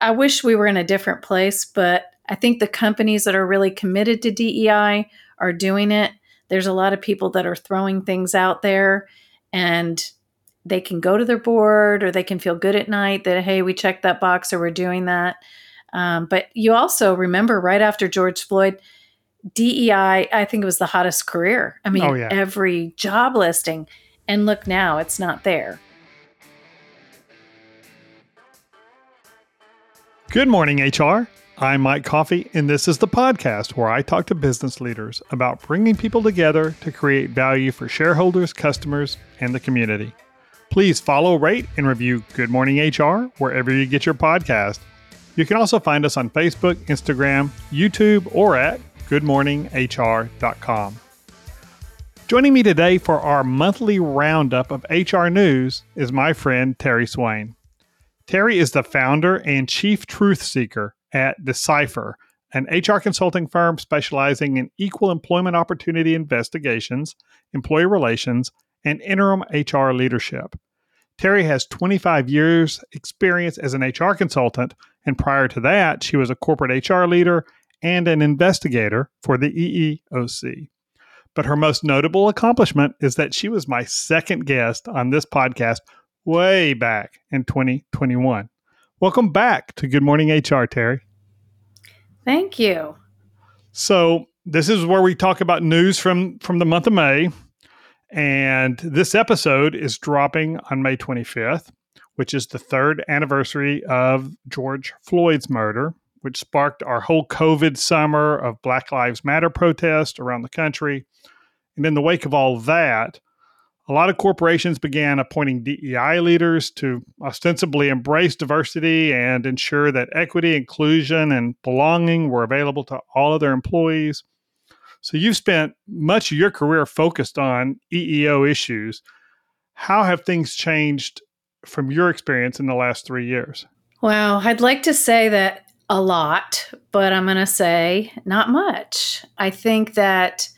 I wish we were in a different place, but I think the companies that are really committed to DEI are doing it. There's a lot of people that are throwing things out there and they can go to their board or they can feel good at night that, hey, we checked that box or we're doing that. Um, but you also remember right after George Floyd, DEI, I think it was the hottest career. I mean, oh, yeah. every job listing. And look now, it's not there. Good morning, HR. I'm Mike Coffey, and this is the podcast where I talk to business leaders about bringing people together to create value for shareholders, customers, and the community. Please follow, rate, and review Good Morning HR wherever you get your podcast. You can also find us on Facebook, Instagram, YouTube, or at goodmorninghr.com. Joining me today for our monthly roundup of HR news is my friend Terri Swain. Terri is the founder and chief truth seeker at Decipher, an HR consulting firm specializing in equal employment opportunity investigations, employee relations, and interim HR leadership. Terri has 25 years experience as an HR consultant, and prior to that, she was a corporate HR leader and an investigator for the EEOC. But her most notable accomplishment is that she was my second guest on this podcast way back in 2021. Welcome back to Good Morning HR, Terri. Thank you. So, this is where we talk about news from from the month of May, and this episode is dropping on May 25th, which is the third anniversary of George Floyd's murder, which sparked our whole COVID summer of Black Lives Matter protest around the country. And in the wake of all that, a lot of corporations began appointing DEI leaders to ostensibly embrace diversity and ensure that equity, inclusion, and belonging were available to all of their employees. So you've spent much of your career focused on EEO issues. How have things changed from your experience in the last three years? Well, I'd like to say that a lot, but I'm going to say not much. I think that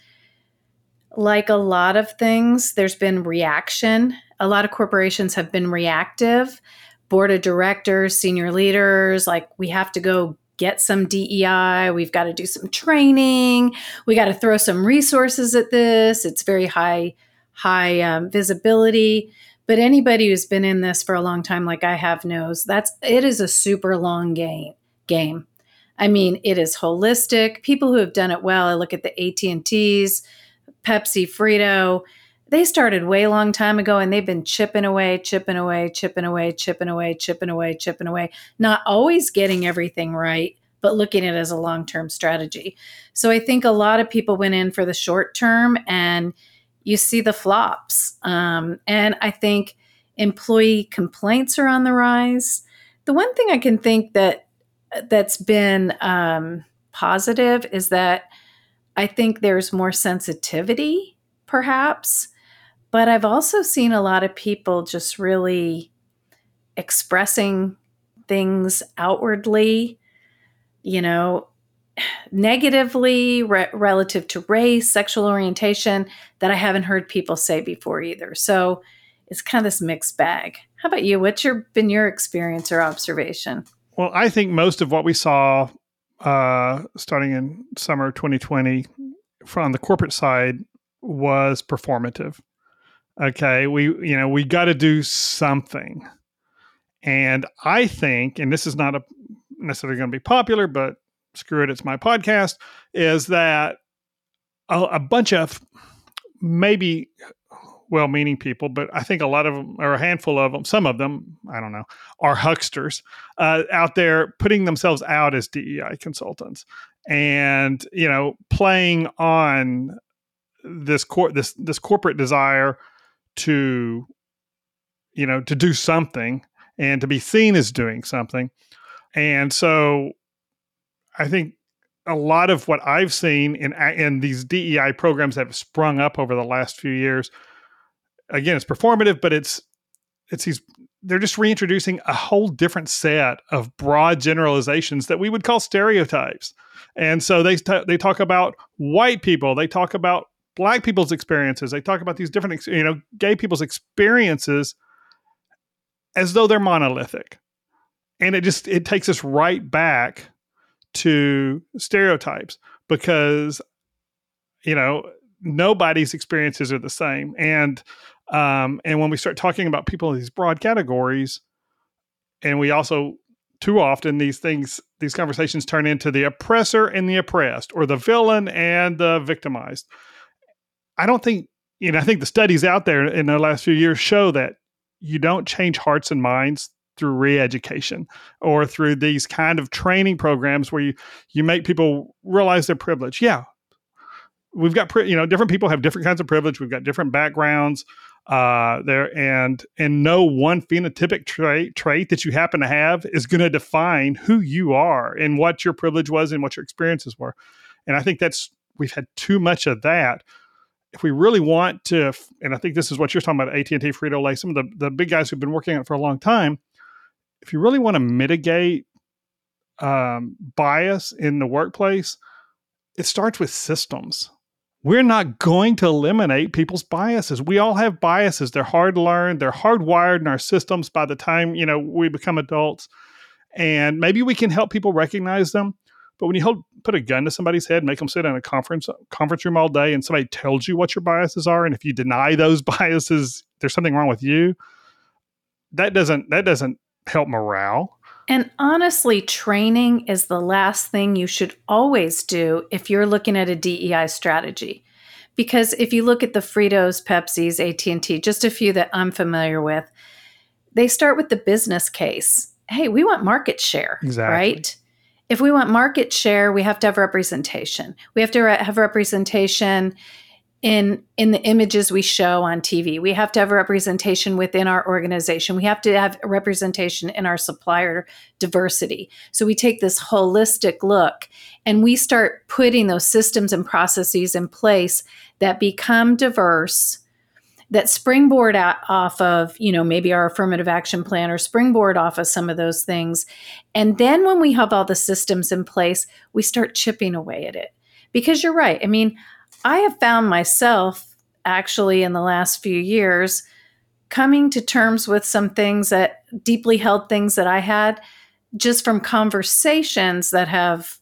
like a lot of things, there's been reaction. A lot of corporations have been reactive. Board of directors, senior leaders, like we have to go get some DEI. We've got to do some training. We got to throw some resources at this. It's very high, high um, visibility. But anybody who's been in this for a long time, like I have, knows that's it is a super long game. Game. I mean, it is holistic. People who have done it well. I look at the AT and T's Pepsi, Frito, they started way long time ago and they've been chipping away, chipping away, chipping away, chipping away, chipping away, chipping away, not always getting everything right, but looking at it as a long term strategy. So I think a lot of people went in for the short term and you see the flops. Um, and I think employee complaints are on the rise. The one thing I can think that that's been um, positive is that I think there's more sensitivity, perhaps. But I've also seen a lot of people just really expressing things outwardly, you know, negatively re- relative to race, sexual orientation that I haven't heard people say before either. So it's kind of this mixed bag. How about you? What's your been your experience or observation? Well, I think most of what we saw uh, starting in summer 2020 from the corporate side was performative. Okay, we you know we got to do something, and I think, and this is not a, necessarily going to be popular, but screw it, it's my podcast. Is that a, a bunch of maybe well-meaning people, but I think a lot of them, or a handful of them, some of them, I don't know, are hucksters uh, out there putting themselves out as DEI consultants, and you know, playing on this cor- this this corporate desire to, you know, to do something and to be seen as doing something, and so I think a lot of what I've seen in in these DEI programs that have sprung up over the last few years again, it's performative, but it's it's these they're just reintroducing a whole different set of broad generalizations that we would call stereotypes. And so they t- they talk about white people, they talk about black people's experiences, they talk about these different you know gay people's experiences as though they're monolithic. and it just it takes us right back to stereotypes because you know nobody's experiences are the same and um and when we start talking about people in these broad categories and we also too often these things these conversations turn into the oppressor and the oppressed or the villain and the victimized. I don't think you know i think the studies out there in the last few years show that you don't change hearts and minds through re-education or through these kind of training programs where you you make people realize their privilege. Yeah. We've got you know different people have different kinds of privilege. We've got different backgrounds uh, there and and no one phenotypic trait trait that you happen to have is going to define who you are and what your privilege was and what your experiences were. And i think that's we've had too much of that. If we really want to and i think this is what you're talking about at&t frito-lay some of the, the big guys who've been working on it for a long time if you really want to mitigate um, bias in the workplace it starts with systems we're not going to eliminate people's biases. We all have biases. They're hard learned, they're hardwired in our systems by the time, you know, we become adults. And maybe we can help people recognize them. But when you hold, put a gun to somebody's head, make them sit in a conference conference room all day, and somebody tells you what your biases are, and if you deny those biases, there's something wrong with you. That doesn't that doesn't help morale. And honestly, training is the last thing you should always do if you're looking at a DEI strategy. Because if you look at the Fritos, Pepsi's, AT&T, just a few that I'm familiar with, they start with the business case. Hey, we want market share, exactly. right? If we want market share, we have to have representation. We have to have representation in in the images we show on TV. We have to have representation within our organization. We have to have representation in our supplier diversity. So we take this holistic look and we start putting those systems and processes in place that become diverse that springboard off of, you know, maybe our affirmative action plan or springboard off of some of those things. And then when we have all the systems in place, we start chipping away at it. Because you're right. I mean, I have found myself actually in the last few years coming to terms with some things that deeply held things that I had just from conversations that have,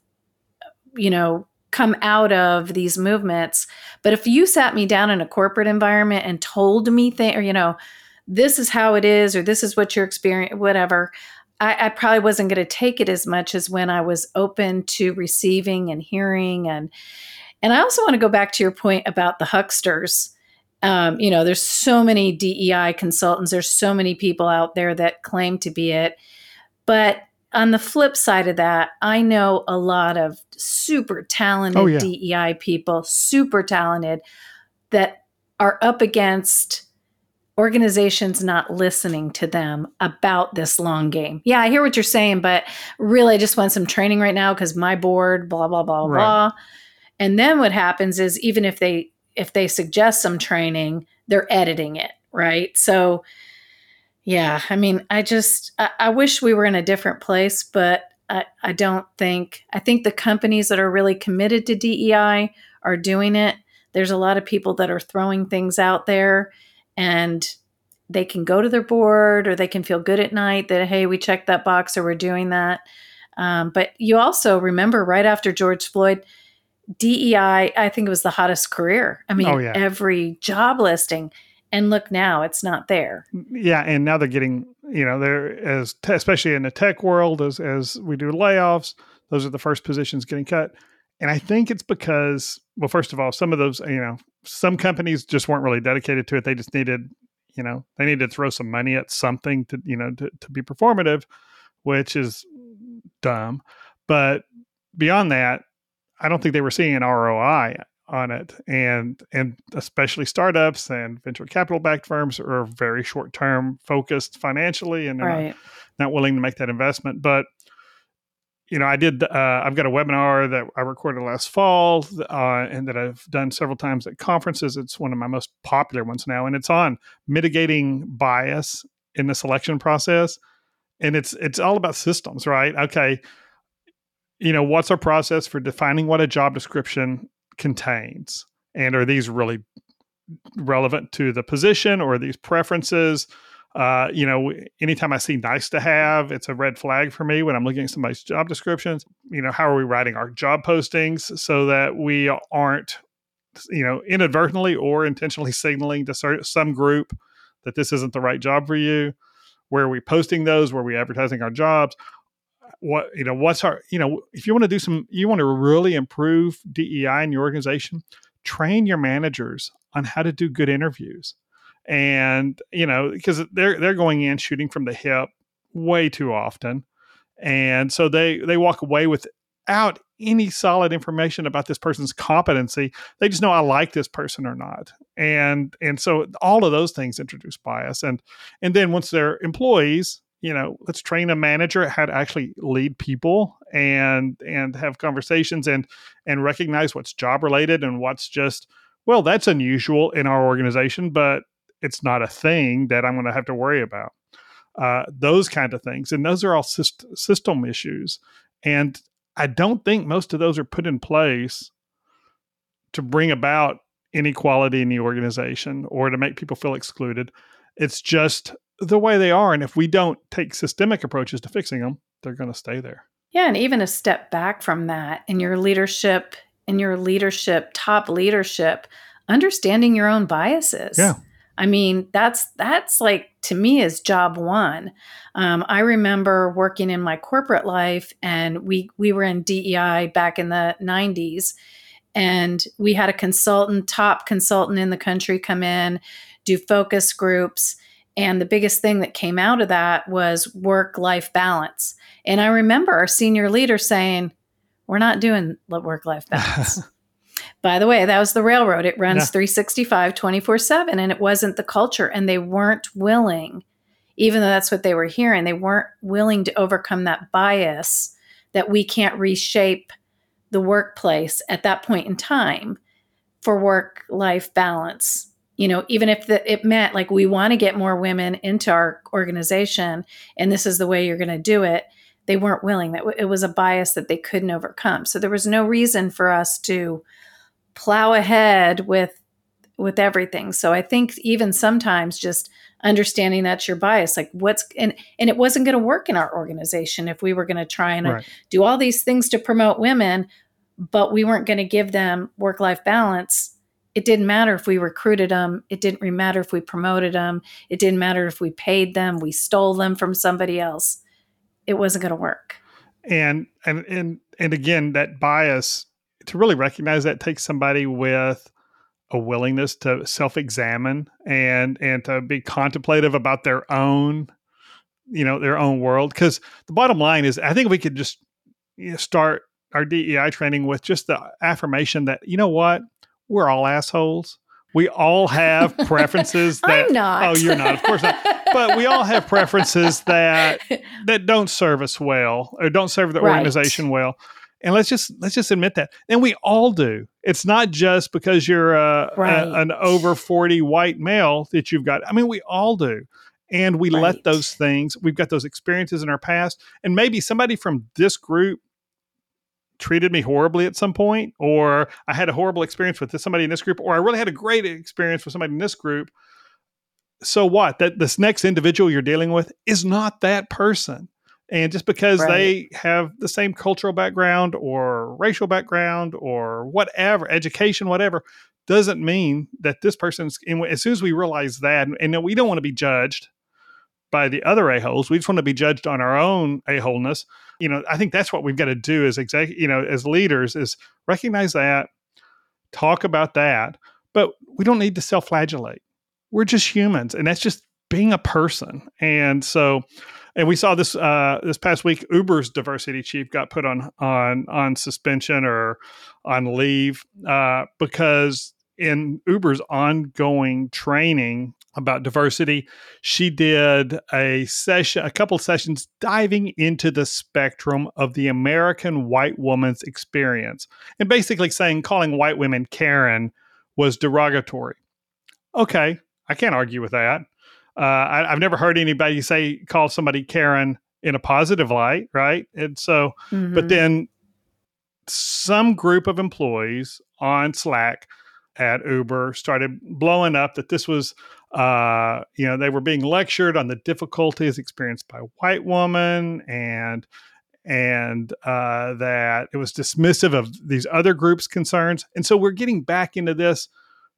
you know, come out of these movements. But if you sat me down in a corporate environment and told me things, or, you know, this is how it is, or this is what your experience, whatever, I, I probably wasn't going to take it as much as when I was open to receiving and hearing and, and I also want to go back to your point about the hucksters. Um, you know, there's so many DEI consultants, there's so many people out there that claim to be it. But on the flip side of that, I know a lot of super talented oh, yeah. DEI people, super talented, that are up against organizations not listening to them about this long game. Yeah, I hear what you're saying, but really, I just want some training right now because my board, blah, blah, blah, right. blah. And then what happens is even if they if they suggest some training, they're editing it, right? So yeah, I mean, I just I, I wish we were in a different place, but I, I don't think I think the companies that are really committed to DEI are doing it. There's a lot of people that are throwing things out there and they can go to their board or they can feel good at night that hey we checked that box or we're doing that um, but you also remember right after george floyd DEI, I think it was the hottest career. I mean, oh, yeah. every job listing. And look now, it's not there. Mm, yeah, and now they're getting, you know, they're as te- especially in the tech world as as we do layoffs, those are the first positions getting cut. And I think it's because, well, first of all, some of those, you know, some companies just weren't really dedicated to it. They just needed, you know, they needed to throw some money at something to, you know, to, to be performative, which is dumb. But beyond that, I don't think they were seeing an ROI on it, and and especially startups and venture capital backed firms are very short term focused financially and right. not, not, willing to make that investment. But you know, I did. Uh, I've got a webinar that I recorded last fall, uh, and that I've done several times at conferences. It's one of my most popular ones now, and it's on mitigating bias in the selection process. And it's it's all about systems, right? Okay, you know, what's our process for defining what a job description contains? And are these really relevant to the position or these preferences? Uh, you know, anytime I see nice to have, it's a red flag for me when I'm looking at somebody's job descriptions. You know, how are we writing our job postings so that we aren't, you know, inadvertently or intentionally signaling to some group that this isn't the right job for you? Where are we posting those? Where are we advertising our jobs? What, you know, what's our, you know, if you want to do some, you want to really improve DEI in your organization, train your managers on how to do good interviews. And you know because they're they're going in shooting from the hip way too often. And so they they walk away without any solid information about this person's competency. They just know i like this person or not. And and so all of those things introduce bias. And and then once they're employees you know let's train a manager how to actually lead people and and have conversations and and recognize what's job related and what's just well that's unusual in our organization but it's not a thing that I'm going to have to worry about. Uh, those kind of things. And those are all syst- system issues. And I don't think most of those are put in place to bring about inequality in the organization or to make people feel excluded. It's just the way they are. And if we don't take systemic approaches to fixing them, they're going to stay there. Yeah. And even a step back from that in your leadership, in your leadership, top leadership, understanding your own biases. Yeah. I mean, that's that's like to me is job one. Um, I remember working in my corporate life, and we we were in DEI back in the '90s, and we had a consultant, top consultant in the country, come in, do focus groups, and the biggest thing that came out of that was work life balance. And I remember our senior leader saying, "We're not doing work life balance." By the way, that was the railroad. It runs yeah. 365, 24 7, and it wasn't the culture. And they weren't willing, even though that's what they were hearing, they weren't willing to overcome that bias that we can't reshape the workplace at that point in time for work life balance. You know, even if the, it meant like we want to get more women into our organization and this is the way you're going to do it, they weren't willing. That it was a bias that they couldn't overcome. So there was no reason for us to plow ahead with with everything. So I think even sometimes just understanding that's your bias, like what's and and it wasn't going to work in our organization if we were going to try and right. do all these things to promote women, but we weren't going to give them work life balance. It didn't matter if we recruited them. It didn't matter if we promoted them. It didn't matter if we paid them. We stole them from somebody else. It wasn't going to work. And and and and again, that bias to really recognize that takes somebody with a willingness to self-examine and and to be contemplative about their own you know their own world because the bottom line is i think we could just you know, start our dei training with just the affirmation that you know what we're all assholes we all have preferences that I'm not. oh you're not of course not but we all have preferences that that don't serve us well or don't serve the right. organization well and let's just let's just admit that and we all do it's not just because you're uh, a, right. a, an over 40 white male that you've got i mean we all do and we right. let those things we've got those experiences in our past and maybe somebody from this group treated me horribly at some point or i had a horrible experience with somebody in this group or i really had a great experience with somebody in this group so what that this next individual you're dealing with is not that person and just because right. they have the same cultural background or racial background or whatever, education, whatever, doesn't mean that this person's. And as soon as we realize that, and we don't want to be judged by the other a-holes, we just want to be judged on our own a-holeness. You know, I think that's what we've got to do as exec, you know, as leaders is recognize that, talk about that, but we don't need to self-flagellate. We're just humans, and that's just being a person. And so and we saw this uh, this past week. Uber's diversity chief got put on on on suspension or on leave uh, because in Uber's ongoing training about diversity, she did a session, a couple sessions diving into the spectrum of the American white woman's experience, and basically saying calling white women Karen was derogatory. Okay, I can't argue with that. Uh, I, have never heard anybody say call somebody Karen in a positive light, right? And so, mm-hmm. but then some group of employees on Slack at Uber started blowing up that this was uh, you know, they were being lectured on the difficulties experienced by white women and and uh, that it was dismissive of these other groups' concerns. And so we're getting back into this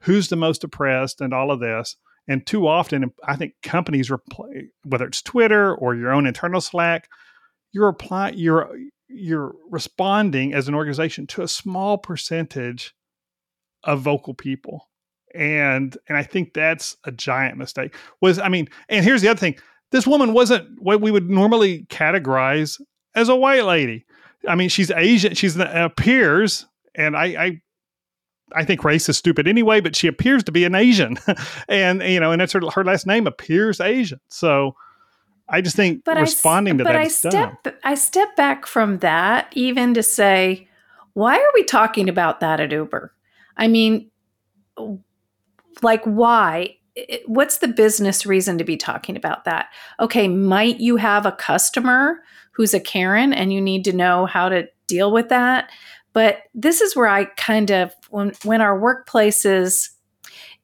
who's the most oppressed and all of this. And too often, I think companies reply, whether it's Twitter or your own internal Slack, you're applying, you're you're responding as an organization to a small percentage of vocal people and and I think that's a giant mistake. Was I mean, and here's the other thing: this woman wasn't what we would normally categorize as a white lady. I mean, she's Asian. She's appears, and I, I I think race is stupid anyway, but she appears to be an Asian, and you know, and that's her her last name appears Asian. So I just think but responding I, to but that. But I step dumb. I step back from that even to say, why are we talking about that at Uber? I mean, like why? What's the business reason to be talking about that? Okay might you have a customer who's a karen and you need to know how to deal with that? But this is where i kind of when when our workplaces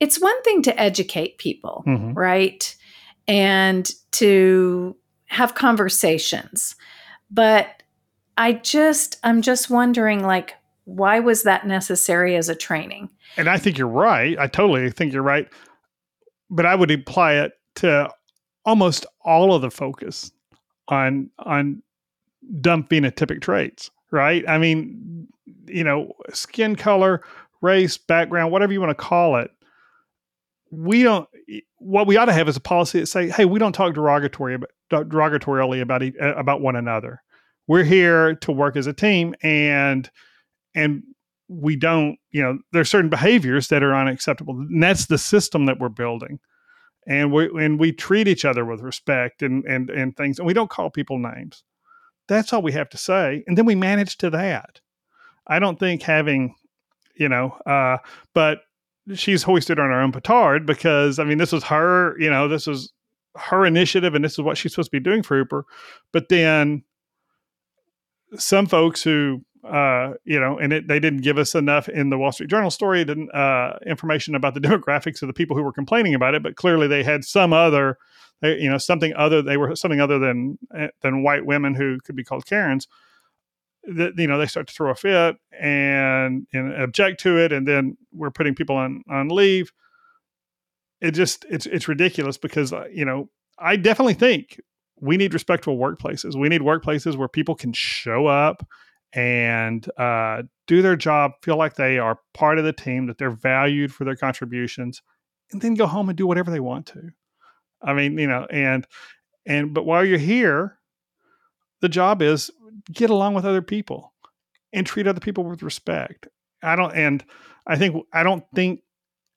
it's one thing to educate people mm-hmm. right? And to have conversations. But i just i'm just wondering like why was that necessary as a training and I think you're right. I totally think you're right. But I would apply it to almost all of the focus on on dumb phenotypic traits, right? I mean, you know, skin color, race, background, whatever you want to call it. We don't. What we ought to have is a policy that say, "Hey, we don't talk derogatory derogatorily about about one another. We're here to work as a team, and and we don't, you know, there's certain behaviors that are unacceptable. And that's the system that we're building. And we and we treat each other with respect and and and things, and we don't call people names. That's all we have to say, and then we manage to that. I don't think having, you know, uh, but she's hoisted on her own petard because I mean, this was her, you know, this was her initiative, and this is what she's supposed to be doing for Uber. But then some folks who uh, you know, and it, they didn't give us enough in the Wall Street Journal story, didn't uh, information about the demographics of the people who were complaining about it. But clearly, they had some other, they, you know, something other. They were something other than eh, than white women who could be called Karens. That you know, they start to throw a fit and, and object to it, and then we're putting people on on leave. It just it's it's ridiculous because uh, you know I definitely think we need respectful workplaces. We need workplaces where people can show up and uh, do their job, feel like they are part of the team, that they're valued for their contributions, and then go home and do whatever they want to. I mean, you know, and and but while you're here, the job is get along with other people and treat other people with respect. I don't, and I think I don't think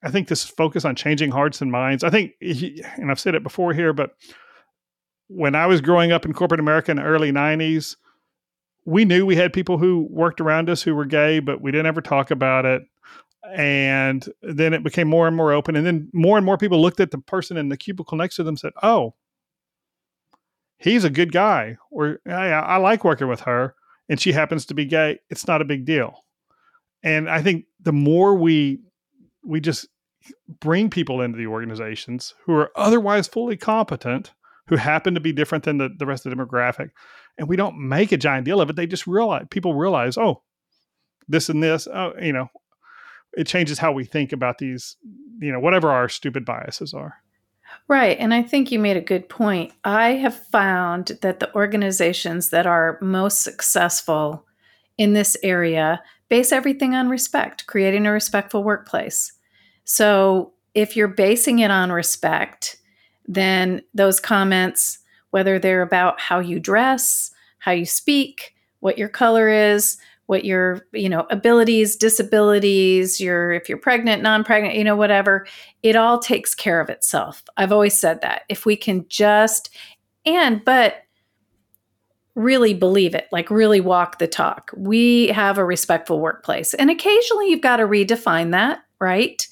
I think this focus on changing hearts and minds. I think, and I've said it before here, but when I was growing up in corporate America in the early '90s we knew we had people who worked around us who were gay, but we didn't ever talk about it. And then it became more and more open. And then more and more people looked at the person in the cubicle next to them said, Oh, he's a good guy. Or I, I like working with her. And she happens to be gay. It's not a big deal. And I think the more we we just bring people into the organizations who are otherwise fully competent, who happen to be different than the, the rest of the demographic, and we don't make a giant deal of it. They just realize people realize, oh, this and this, oh, you know, it changes how we think about these, you know, whatever our stupid biases are. Right. And I think you made a good point. I have found that the organizations that are most successful in this area base everything on respect, creating a respectful workplace. So if you're basing it on respect, then those comments whether they're about how you dress, how you speak, what your color is, what your you know abilities disabilities your if you're pregnant non-pregnant you know whatever. It all takes care of itself. I've always said that. If we can just and but really believe it like really walk the talk. We have a respectful workplace and occasionally you've got to redefine that right?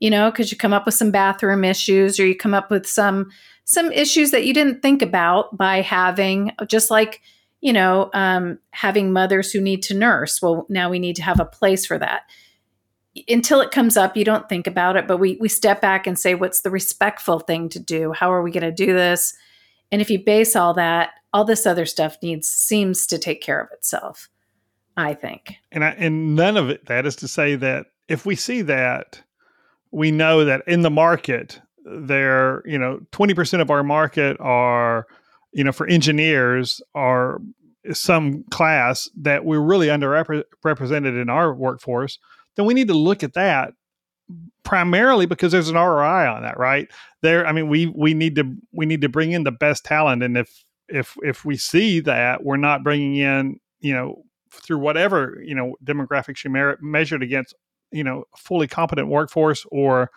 You know because you come up with some bathroom issues or you come up with some some issues that you didn't think about by having just like you know um, having mothers who need to nurse well now we need to have a place for that until it comes up, you don't think about it, but we we step back and say, what's the respectful thing to do? How are we going to do this? And if you base all that, all this other stuff needs seems to take care of itself. I think. And I, and none of it that is to say that if we see that, we know that in the market there, you know, twenty percent of our market are, you know, for engineers are some class that we're really underrepresented in our workforce. Then we need to look at that primarily because there's an ROI on that, right? There, I mean, we we need to we need to bring in the best talent, and if if if we see that we're not bringing in, you know, through whatever you know demographics you mer- measured against, you know, fully competent workforce or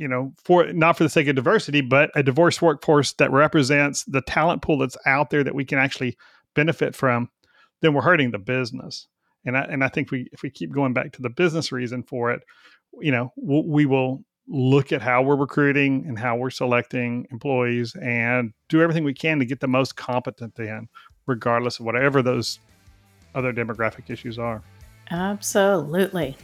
you know, for not for the sake of diversity, but a diverse workforce that represents the talent pool that's out there that we can actually benefit from, then we're hurting the business. And I and I think we if we keep going back to the business reason for it, you know, we'll, we will look at how we're recruiting and how we're selecting employees and do everything we can to get the most competent in, regardless of whatever those other demographic issues are. Absolutely.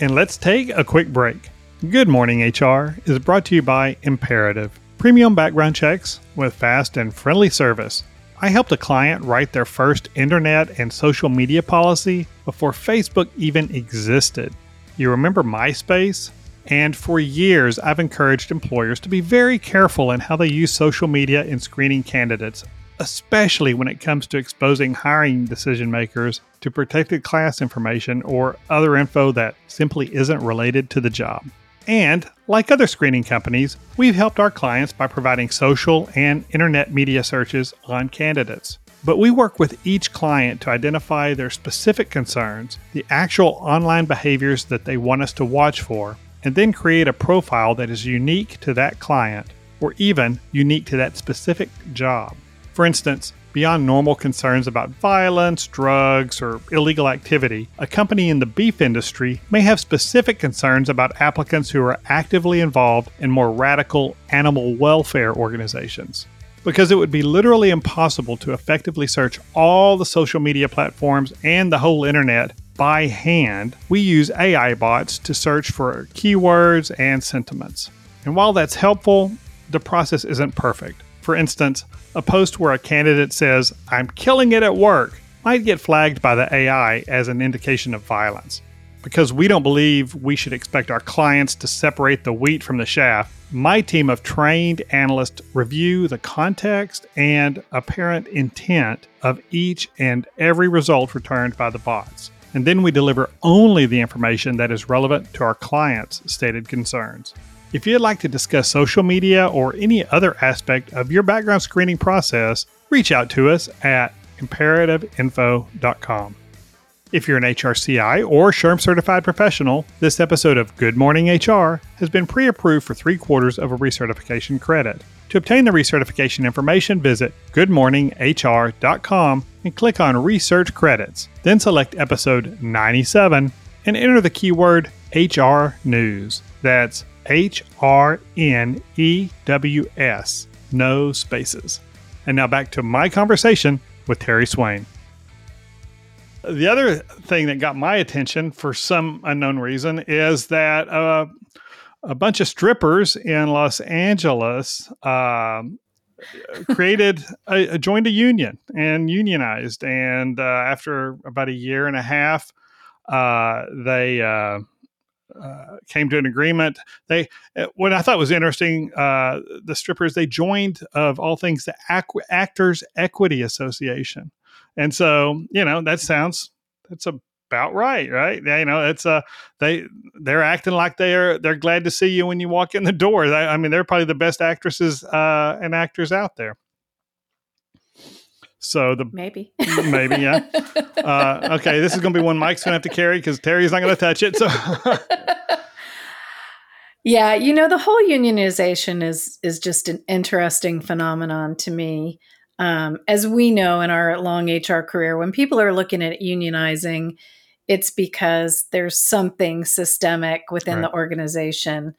And let's take a quick break. Good Morning HR is brought to you by Imperative, premium background checks with fast and friendly service. I helped a client write their first internet and social media policy before Facebook even existed. You remember MySpace? And for years, I've encouraged employers to be very careful in how they use social media in screening candidates, especially when it comes to exposing hiring decision makers to protected class information or other info that simply isn't related to the job. And, like other screening companies, we've helped our clients by providing social and internet media searches on candidates. But we work with each client to identify their specific concerns, the actual online behaviors that they want us to watch for, and then create a profile that is unique to that client or even unique to that specific job. For instance, beyond normal concerns about violence, drugs, or illegal activity, a company in the beef industry may have specific concerns about applicants who are actively involved in more radical animal welfare organizations because it would be literally impossible to effectively search all the social media platforms and the whole internet by hand, we use AI bots to search for keywords and sentiments. And while that's helpful, the process isn't perfect. For instance, a post where a candidate says, I'm killing it at work, might get flagged by the AI as an indication of violence. Because we don't believe we should expect our clients to separate the wheat from the chaff, my team of trained analysts review the context and apparent intent of each and every result returned by the bots. And then we deliver only the information that is relevant to our clients' stated concerns. If you'd like to discuss social media or any other aspect of your background screening process, reach out to us at imperativeinfo.com. If you're an HRCI or SHRM certified professional, this episode of Good Morning HR has been pre approved for three quarters of a recertification credit. To obtain the recertification information, visit goodmorninghr.com and click on Research Credits. Then select episode 97 and enter the keyword HR News. That's H R N E W S, no spaces. And now back to my conversation with Terri Swain. The other thing that got my attention for some unknown reason is that uh, a bunch of strippers in Los Angeles uh, created a, joined a union and unionized. And uh, after about a year and a half, uh, they uh, uh, came to an agreement. They, what I thought was interesting, Uh, the strippers they joined of all things the Ac- Actors Equity Association and so, you know, that sounds that's about right, right? You know, it's uh they they're acting like they're they're glad to see you when you walk in the door. I, I mean, they're probably the best actresses uh, and actors out there. So the maybe maybe yeah. Uh, okay, this is going to be one Mike's going to have to carry because Terri's not going to touch it. So. yeah, you know the whole unionization is is just an interesting phenomenon to me. Um, as we know in our long HR career, when people are looking at unionizing, it's because there's something systemic within right. the organization.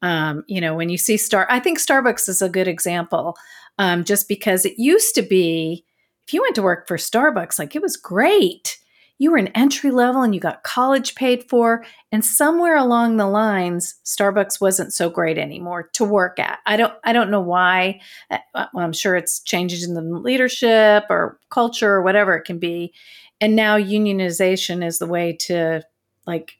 Um, you know, when you see Star, I think Starbucks is a good example, um, just because it used to be if you went to work for Starbucks, like it was great. you were an entry level and you got college paid for and somewhere along the lines starbucks wasn't so great anymore to work at. I don't i don't know why. Uh, well, i'm sure it's changes in the leadership or culture or whatever it can be. And now unionization is the way to like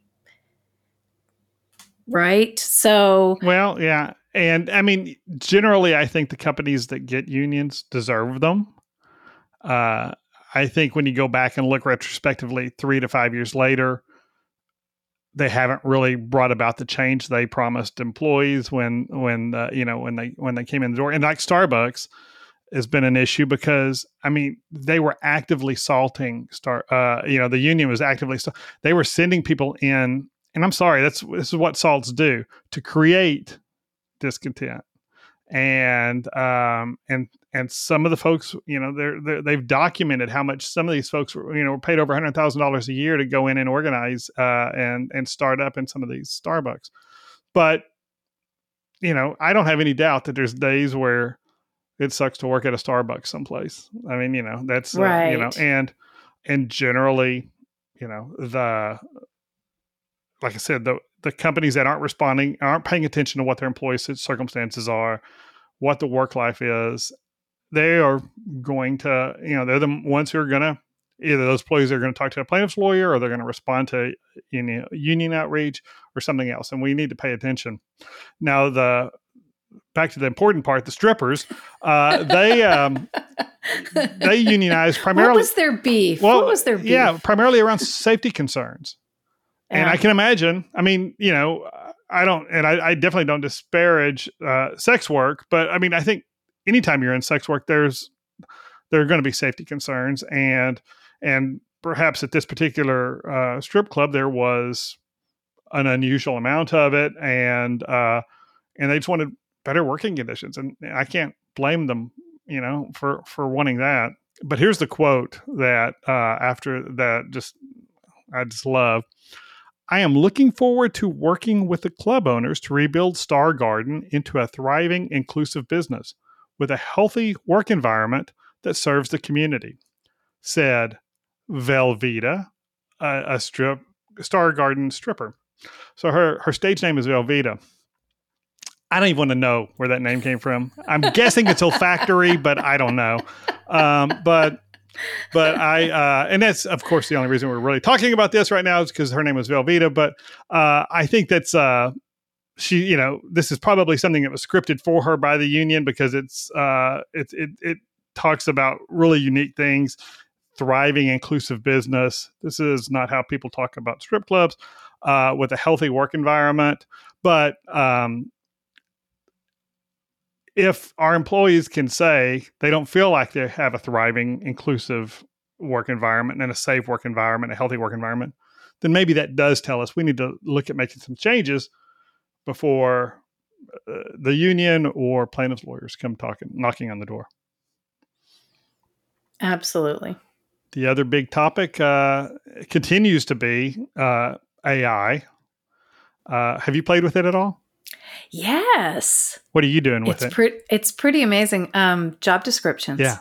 right? So well yeah. And i mean generally i think the companies that get unions deserve them uh, I think when you go back and look retrospectively, three to five years later, they haven't really brought about the change they promised employees when when uh, you know when they when they came in the door. And like Starbucks has been an issue because I mean they were actively salting star. Uh, you know the union was actively they were sending people in, and I'm sorry, that's this is what salts do to create discontent and um and and some of the folks you know they're, they're they've documented how much some of these folks were you know were paid over hundred thousand dollars a year to go in and organize uh and and start up in some of these starbucks but you know i don't have any doubt that there's days where it sucks to work at a starbucks someplace i mean you know that's right. Uh, you know and and generally you know the like i said the the companies that aren't responding aren't paying attention to what their employees' circumstances are, what the work life is. They are going to, you know, they're the ones who are going to either those employees are going to talk to a plaintiff's lawyer or they're going to respond to you know, union outreach or something else. And we need to pay attention. Now, the back to the important part, the strippers, uh, they um, they unionized primarily. What was their beef? Well, what was their beef? Yeah, primarily around safety concerns. And I can imagine, I mean, you know, I don't, and I, I definitely don't disparage uh, sex work, but I mean, I think anytime you're in sex work, there's, there are going to be safety concerns. And, and perhaps at this particular uh, strip club, there was an unusual amount of it. And, uh, and they just wanted better working conditions. And I can't blame them, you know, for, for wanting that. But here's the quote that uh, after that just, I just love. I am looking forward to working with the club owners to rebuild Star Garden into a thriving, inclusive business with a healthy work environment that serves the community, said Velveeta, a, a strip Star Garden stripper. So her her stage name is Velveeta. I don't even want to know where that name came from. I'm guessing it's olfactory, but I don't know. Um, but but I, uh, and that's of course the only reason we're really talking about this right now is because her name was Velveeta. But uh, I think that's uh, she, you know, this is probably something that was scripted for her by the union because it's uh, it it it talks about really unique things, thriving, inclusive business. This is not how people talk about strip clubs uh, with a healthy work environment, but um, if our employees can say they don't feel like they have a thriving, inclusive work environment and a safe work environment, a healthy work environment, then maybe that does tell us we need to look at making some changes before uh, the union or plaintiffs' lawyers come talking, knocking on the door. Absolutely. The other big topic uh, continues to be uh, AI. Uh, have you played with it at all? Yes. What are you doing with it's it? Pre- it's pretty amazing. Um, job descriptions. Yeah.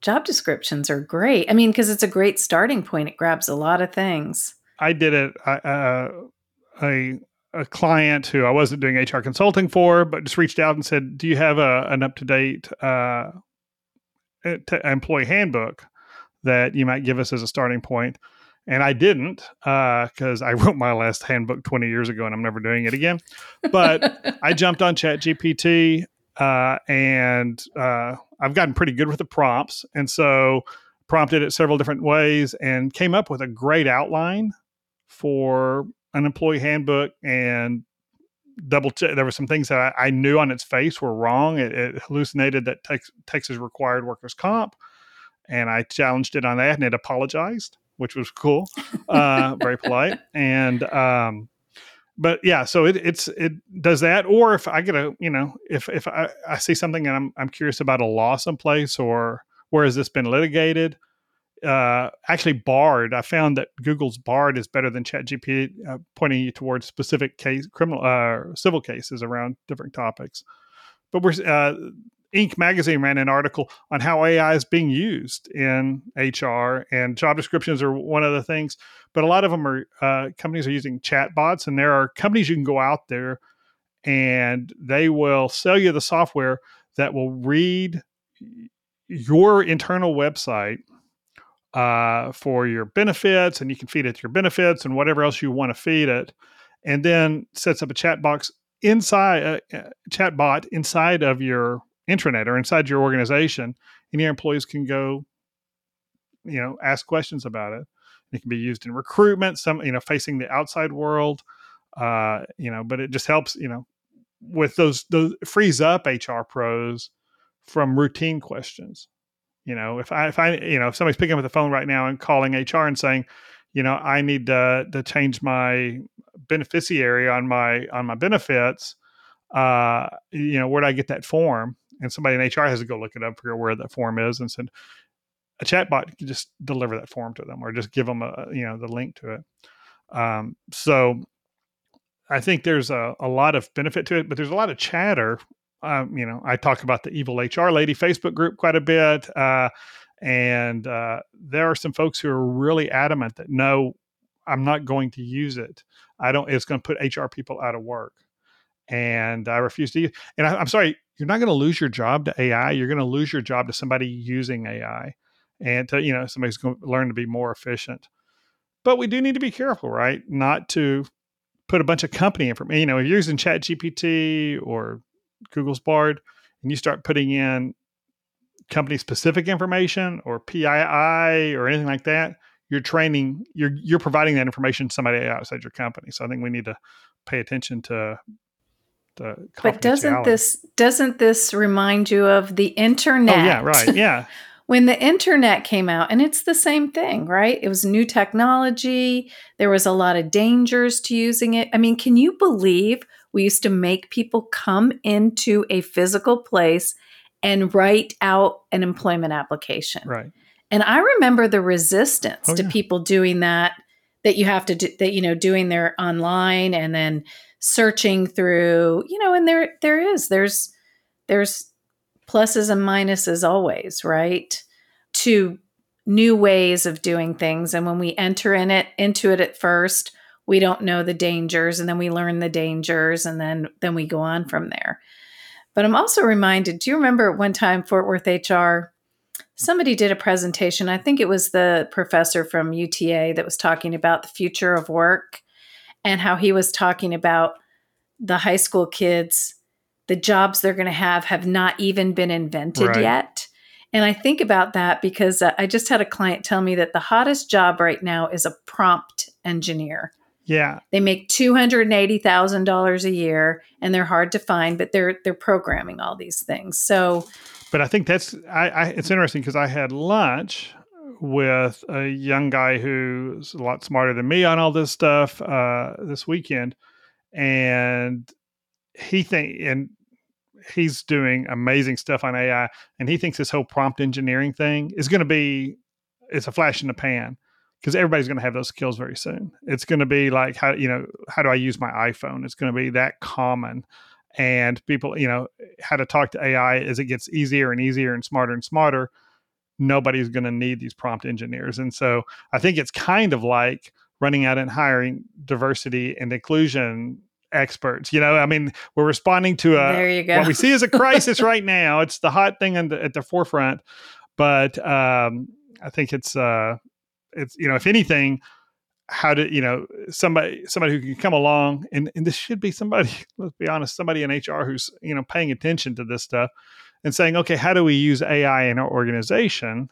Job descriptions are great. I mean, because it's a great starting point. It grabs a lot of things. I did it. Uh, a a client who I wasn't doing HR consulting for, but just reached out and said, "Do you have a, an up to date uh, employee handbook that you might give us as a starting point?" and I didn't because uh, I wrote my last handbook 20 years ago and I'm never doing it again. But I jumped on ChatGPT uh, and uh, I've gotten pretty good with the prompts. And so prompted it several different ways and came up with a great outline for an employee handbook and double check. There were some things that I, I knew on its face were wrong. It, it hallucinated that tex- Texas required workers' comp. And I challenged it on that and it apologized which was cool, uh, very polite. And um, but yeah, so it it's it does that. Or if I get a you know if if I, I see something and I'm I'm curious about a law someplace or where has this been litigated. Uh, actually, Bard. I found that Google's Bard is better than ChatGPT, uh, pointing you towards specific case, criminal, uh, civil cases around different topics. But we're uh, Inc. magazine ran an article on how AI is being used in HR, and job descriptions are one of the things. But a lot of them are uh, companies are using chat bots, and there are companies you can go out there and they will sell you the software that will read your internal website uh, for your benefits, and you can feed it your benefits and whatever else you want to feed it, and then sets up a chat box inside a uh, uh, chat bot inside of your intranet or inside your organization, and your employees can go, you know, ask questions about it. It can be used in recruitment, some you know, facing the outside world, uh, you know, but it just helps, you know, with those those frees up HR pros from routine questions. You know, if I if I you know if somebody's picking up the phone right now and calling HR and saying, you know, I need to to change my beneficiary on my on my benefits, uh, you know, where do I get that form? And somebody in HR has to go look it up, figure where that form is, and said a chatbot can just deliver that form to them or just give them a you know the link to it. Um, so I think there's a, a lot of benefit to it, but there's a lot of chatter. Um, you know, I talk about the evil HR lady Facebook group quite a bit. Uh, and uh, there are some folks who are really adamant that no, I'm not going to use it. I don't, it's going to put HR people out of work. And I refuse to use And I, I'm sorry, you're not going to lose your job to AI. You're going to lose your job to somebody using AI and to, you know, somebody's going to learn to be more efficient. But we do need to be careful, right? Not to put a bunch of company information. You know, if you're using ChatGPT or Google's Bard, and you start putting in company specific information or PII or anything like that, you're training, you're you're providing that information to somebody outside your company. So I think we need to pay attention to the. But doesn't this doesn't this remind you of the internet? Oh yeah, right, yeah. when the internet came out, and it's the same thing, right? It was new technology. There was a lot of dangers to using it. I mean, can you believe we used to make people come into a physical place and write out an employment application? Right. And I remember the resistance oh, to yeah. people doing that, that you have to do that, you know, doing their online and then searching through, you know, and there there is, there's there's pluses and minuses always, right? To new ways of doing things. And when we enter in it into it at first, we don't know the dangers and then we learn the dangers and then then we go on from there. But I'm also reminded, do you remember one time Fort Worth HR somebody did a presentation, I think it was the professor from UTA that was talking about the future of work and how he was talking about the high school kids the jobs they're going to have have not even been invented right. yet. And I think about that because uh, I just had a client tell me that the hottest job right now is a prompt engineer. Yeah. They make $280,000 a year and they're hard to find, but they're they're programming all these things. So But I think that's I, I it's interesting because I had lunch with a young guy who's a lot smarter than me on all this stuff uh, this weekend and he think and he's doing amazing stuff on AI, and he thinks this whole prompt engineering thing is going to be it's a flash in the pan because everybody's going to have those skills very soon. It's going to be like how you know how do I use my iPhone? It's going to be that common, and people you know how to talk to AI as it gets easier and easier and smarter and smarter. Nobody's going to need these prompt engineers, and so I think it's kind of like running out and hiring diversity and inclusion experts. You know, I mean, we're responding to a what we see as a crisis right now. It's the hot thing the, at the forefront, but um, I think it's uh, it's you know, if anything, how to you know somebody somebody who can come along and and this should be somebody. Let's be honest, somebody in HR who's you know paying attention to this stuff and saying, okay, how do we use AI in our organization?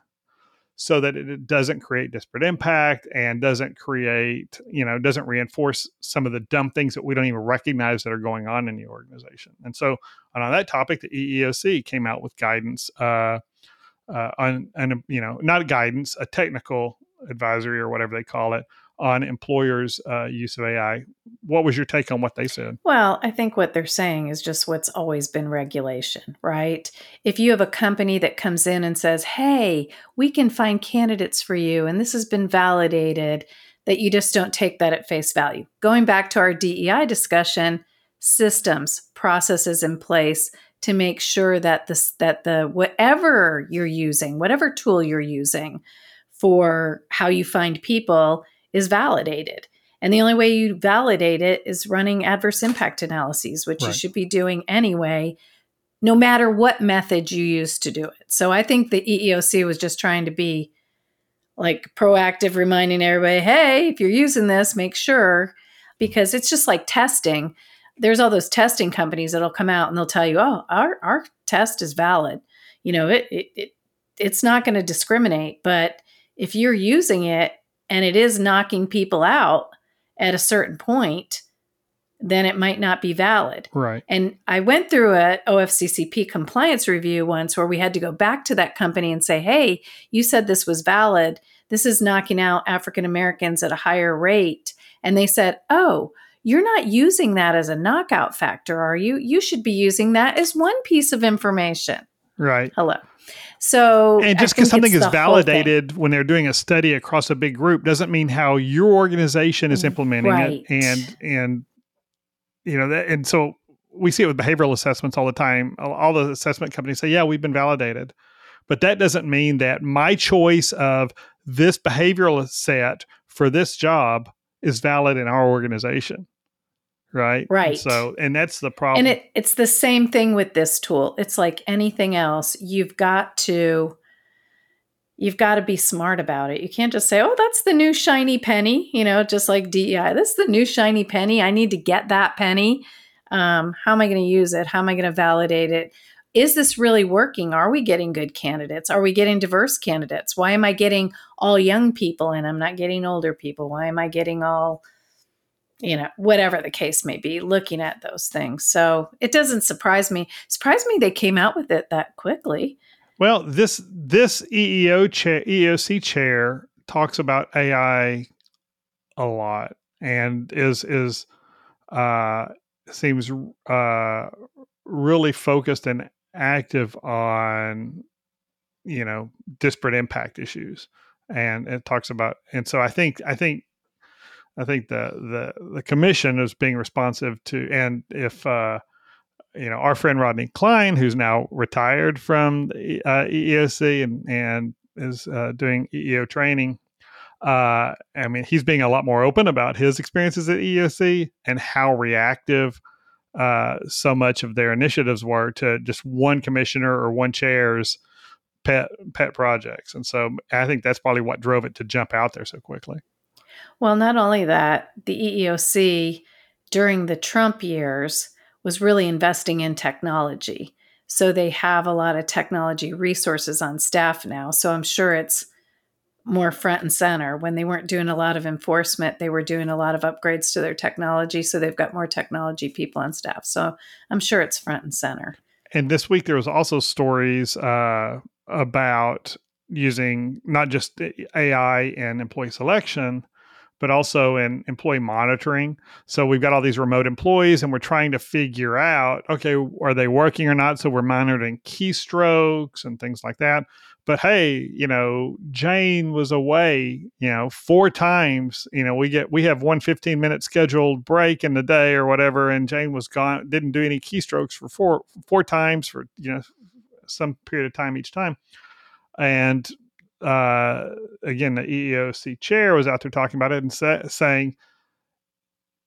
so that it doesn't create disparate impact and doesn't create, you know, doesn't reinforce some of the dumb things that we don't even recognize that are going on in the organization. And so, on that topic, the EEOC came out with guidance uh, uh, on, and you know, not guidance, a technical advisory or whatever they call it on employers' uh, use of AI. What was your take on what they said? Well, I think what they're saying is just what's always been regulation, right? If you have a company that comes in and says, hey, we can find candidates for you, and this has been validated, that you just don't take that at face value. Going back to our DEI discussion, systems, processes in place to make sure that this that the whatever you're using, whatever tool you're using for how you find people is validated. And the only way you validate it is running adverse impact analyses, which right. you should be doing anyway, no matter what method you use to do it. So I think the EEOC was just trying to be like proactive, reminding everybody, hey, if you're using this, make sure, because it's just like testing. There's all those testing companies that'll come out and they'll tell you, oh, our, our test is valid. You know, it, it, it it's not going to discriminate, but if you're using it and it is knocking people out at a certain point, then it might not be valid. Right. And I went through a OFCCP compliance review once where we had to go back to that company and say, "Hey, you said this was valid. This is knocking out African Americans at a higher rate." And they said, "Oh, you're not using that as a knockout factor, are you? You should be using that as one piece of information." Right. Hello. So, and just because something is validated when they're doing a study across a big group doesn't mean how your organization is implementing right. it, and and you know that, and so we see it with behavioral assessments all the time. All the assessment companies say, "Yeah, we've been validated," but that doesn't mean that my choice of this behavioral set for this job is valid in our organization right? Right. and so and that's the problem. and it, it's the same thing with this tool. It's like anything else you've got to you've got to be smart about it. You can't just say oh that's the new shiny penny you know just like dei this is the new shiny penny. I need to get that penny. Um, how am i going to use it? How am i going to validate it? Is this really working? Are we getting good candidates? Are we getting diverse candidates? Why am i getting all young people and i'm not getting older people. Why am i getting all you know, whatever the case may be, looking at those things. So it doesn't surprise me. Surprise me they came out with it that quickly. Well, this this EEO chair, EEOC chair talks about AI a lot and is is uh seems uh really focused and active on you know disparate impact issues and it talks about and so i think i think I think the the the commission is being responsive to, and if uh, you know our friend Rodney Klein, who's now retired from the, uh, EEOC and and is uh, doing EEO training. Uh, I mean, he's being a lot more open about his experiences at EEOC and how reactive uh, so much of their initiatives were to just one commissioner or one chair's pet pet projects. And so I think that's probably what drove it to jump out there so quickly. Well, not only that, the EEOC during the Trump years was really investing in technology. So they have a lot of technology resources on staff now. So I'm sure it's more front and center. When they weren't doing a lot of enforcement, they were doing a lot of upgrades to their technology. So they've got more technology people on staff. So I'm sure it's front and center. And this week there was also stories uh, about using not just AI and employee selection, but also in employee monitoring. So we've got all these remote employees and we're trying to figure out okay, are they working or not? So we're monitoring keystrokes and things like that. But hey, you know, Jane was away, you know, four times. You know, we get we have one 15 minute scheduled break in the day or whatever, and Jane was gone, didn't do any keystrokes for four four times for, you know, some period of time each time. And uh, again, the EEOC chair was out there talking about it and sa- saying,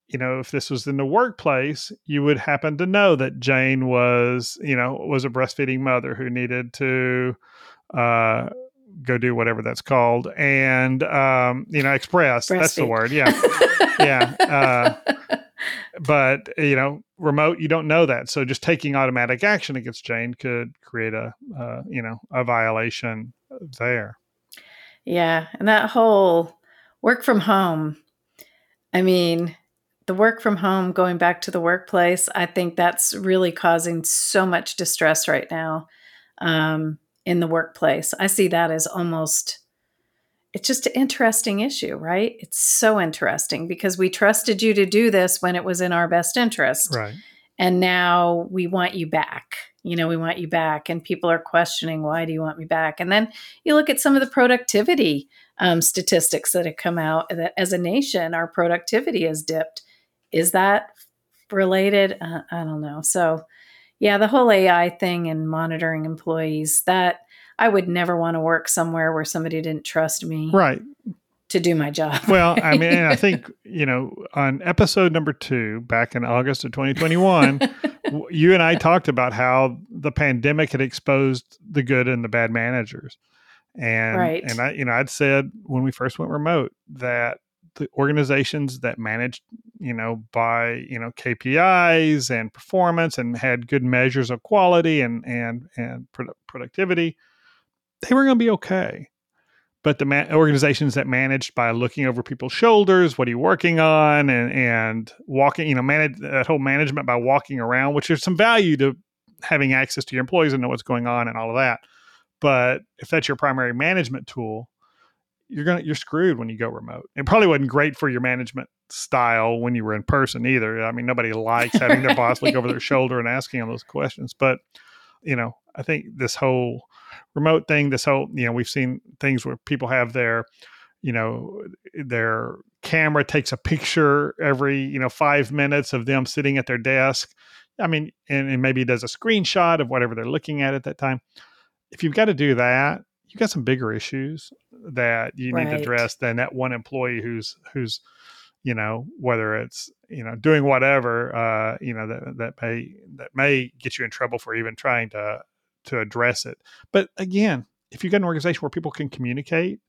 you know, if this was in the workplace, you would happen to know that Jane was, you know, was a breastfeeding mother who needed to uh, go do whatever that's called, and um, you know, express. That's the word. Yeah, yeah. Uh, but you know, remote, you don't know that. So just taking automatic action against Jane could create a, uh, you know, a violation there. Yeah. And that whole work from home, I mean, the work from home going back to the workplace, I think that's really causing so much distress right now um, in the workplace. I see that as almost, it's just an interesting issue, right? It's so interesting because we trusted you to do this when it was in our best interest. Right. And now we want you back you know, we want you back. And people are questioning, why do you want me back? And then you look at some of the productivity um, statistics that have come out that as a nation, our productivity has dipped. Is that related? Uh, I don't know. So, Yeah, the whole AI thing and monitoring employees, that I would never want to work somewhere where somebody didn't trust me. Right. To do my job. Well, I mean, I think, you know, on episode number two, back in August of 2021, you and I talked about how the pandemic had exposed the good and the bad managers. And, right. and I, you know, I'd said when we first went remote that the organizations that managed, you know, by you know KPIs and performance and had good measures of quality and and and productivity, they were going to be okay. But the ma- organizations that managed by looking over people's shoulders, what are you working on, and and walking, you know, manage that whole management by walking around, which there's some value to having access to your employees and know what's going on and all of that. But if that's your primary management tool, you're gonna you're screwed when you go remote. It probably wasn't great for your management style when you were in person either. I mean, nobody likes having their boss look over their shoulder and asking them those questions. But you know, I think this whole remote thing, this whole you know, we've seen things where people have their you know their camera takes a picture every you know five minutes of them sitting at their desk i mean and, and maybe does a screenshot of whatever they're looking at at that time if you've got to do that you got some bigger issues that you right. need to address than that one employee who's who's you know whether it's you know doing whatever uh you know that that may that may get you in trouble for even trying to to address it but again if you've got an organization where people can communicate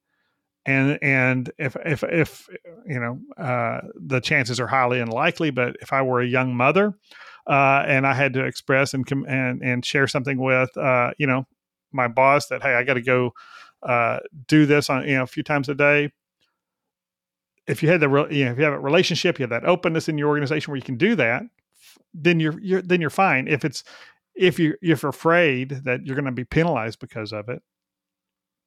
and and if if if you know uh, the chances are highly unlikely, but if I were a young mother uh, and I had to express and com- and and share something with uh, you know my boss that hey, I got to go uh, do this on you know a few times a day. If you had the you know if you have a relationship, you have that openness in your organization where you can do that, then you're you're then you're fine. If it's if you if you're afraid that you're going to be penalized because of it,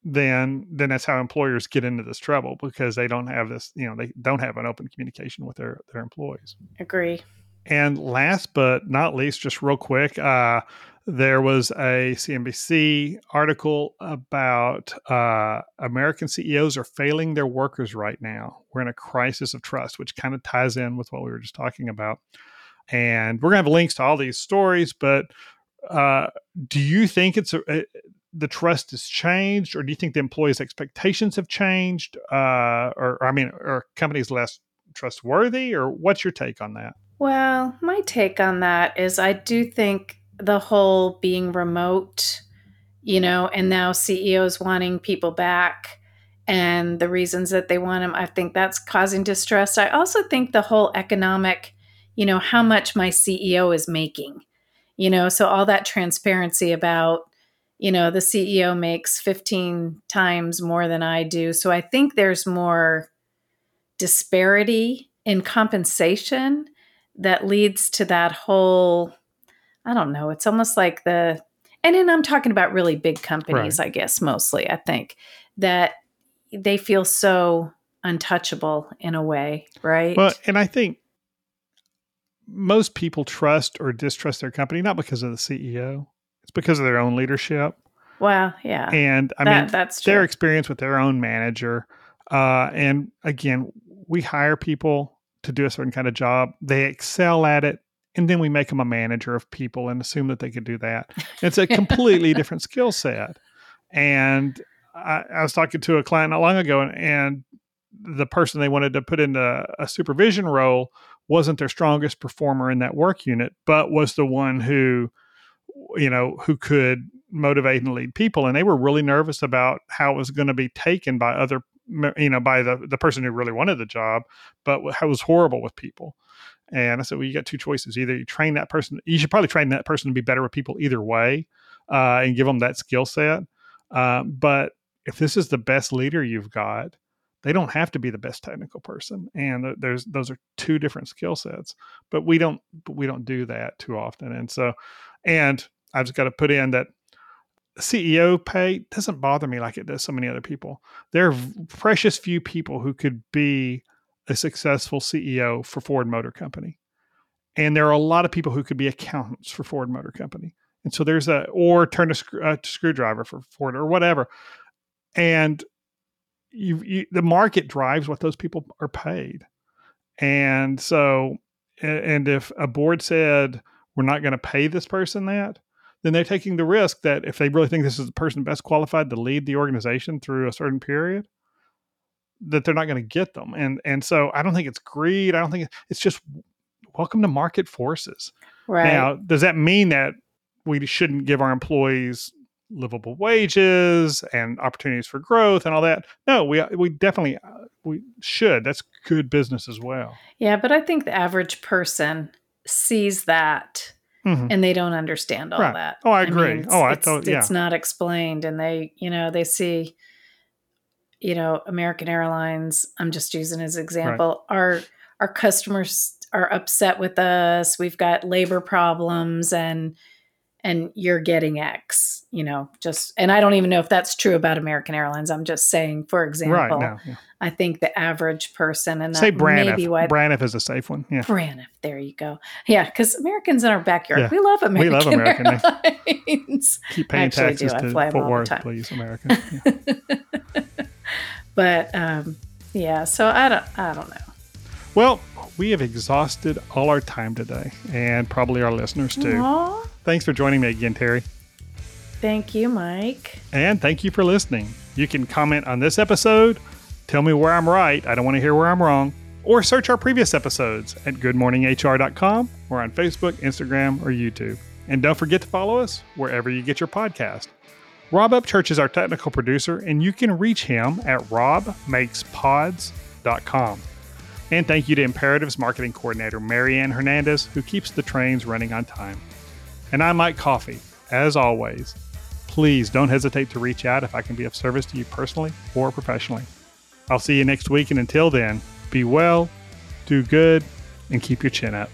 then then that's how employers get into this trouble because they don't have this you know they don't have an open communication with their their employees. Agree. And last but not least, just real quick, uh, there was a CNBC article about uh, American CEOs are failing their workers right now. We're in a crisis of trust, which kind of ties in with what we were just talking about. And we're going to have links to all these stories, but uh, do you think it's a, a, the trust has changed, or do you think the employees' expectations have changed, uh, or, or I mean, are companies less trustworthy, or what's your take on that? Well, my take on that is I do think the whole being remote, you know, and now CEOs wanting people back and the reasons that they want them, I think that's causing distress. I also think the whole economic, you know, how much my CEO is making, you know, so all that transparency about, you know, the CEO makes 15 times more than I do. So I think there's more disparity in compensation that leads to that whole I don't know. It's almost like the, and then I'm talking about really big companies, right. I guess, mostly, I think, that they feel so untouchable in a way, right? Well, and I think most people trust or distrust their company not because of the CEO, it's because of their own leadership. Well, yeah. And I that, mean, that's true. their experience with their own manager. Uh, and again, we hire people to do a certain kind of job. They excel at it and then we make them a manager of people and assume that they could do that. It's a completely different skill set. And I, I, was talking to a client not long ago, and, and the person they wanted to put into a supervision role wasn't their strongest performer in that work unit, but was the one who, you know, who could motivate and lead people. And they were really nervous about how it was going to be taken by other, you know, by the the person who really wanted the job, but was horrible with people. And I said, well, you got two choices. Either you train that person, you should probably train that person to be better with people either way uh, and give them that skill set. Uh, but if this is the best leader you've got, they don't have to be the best technical person. And there's those are two different skill sets. But we don't we don't do that too often. And so, and I've just got to put in that CEO pay doesn't bother me like it does so many other people. There are precious few people who could be a successful CEO for Ford Motor Company. And there are a lot of people who could be accountants for Ford Motor Company. And so there's a, or turn a, screw, a screwdriver for Ford or whatever. And you, you, the market drives what those people are paid. And so, and if a board said, we're not going to pay this person that, then they're taking the risk that if they really think this is the person best qualified to lead the organization through a certain period, that they're not going to get them. And and so I don't think it's greed. I don't think it's just welcome to market forces. Right. Now, does that mean that we shouldn't give our employees livable wages and opportunities for growth and all that? No, we we definitely uh, we should. That's good business as well. Yeah, but I think the average person sees that Mhm. and they don't understand all Right. that. Oh, I agree. it's, Oh, I thought- yeah. it's not explained, and they, you know, they see, you know, American Airlines. I'm just using as example. Our our customers are upset with us. We've got labor problems, and and you're getting X. You know, just and I don't even know if that's true about American Airlines. I'm just saying, for example, Right now, yeah. I think the average person, and say Braniff. may be why Braniff is a safe one. Yeah. Braniff. There you go. Yeah, because Americans in our backyard, Yeah. we love American. We love American. Airlines. Keep paying actually taxes to fly Fort Worth, please, America. Yeah. but um, yeah, so I don't, I don't know. well, we have exhausted all our time today, and probably our listeners too. Aw, Thanks for joining me again, Terri. thank you, Mike. And thank you for listening. You can comment on this episode, tell me where I'm right, I don't want to hear where I'm wrong, or search our previous episodes at goodmorninghr.com or on Facebook, Instagram, or YouTube. And don't forget to follow us wherever you get your podcast. Rob Upchurch is our technical producer, and you can reach him at robmakespods.com. And thank you to Imperatives Marketing Coordinator Marianne Hernandez, who keeps the trains running on time. And I'm Mike Coffey. As always, please don't hesitate to reach out if I can be of service to you personally or professionally. I'll see you next week, and until then, be well, do good, and keep your chin up.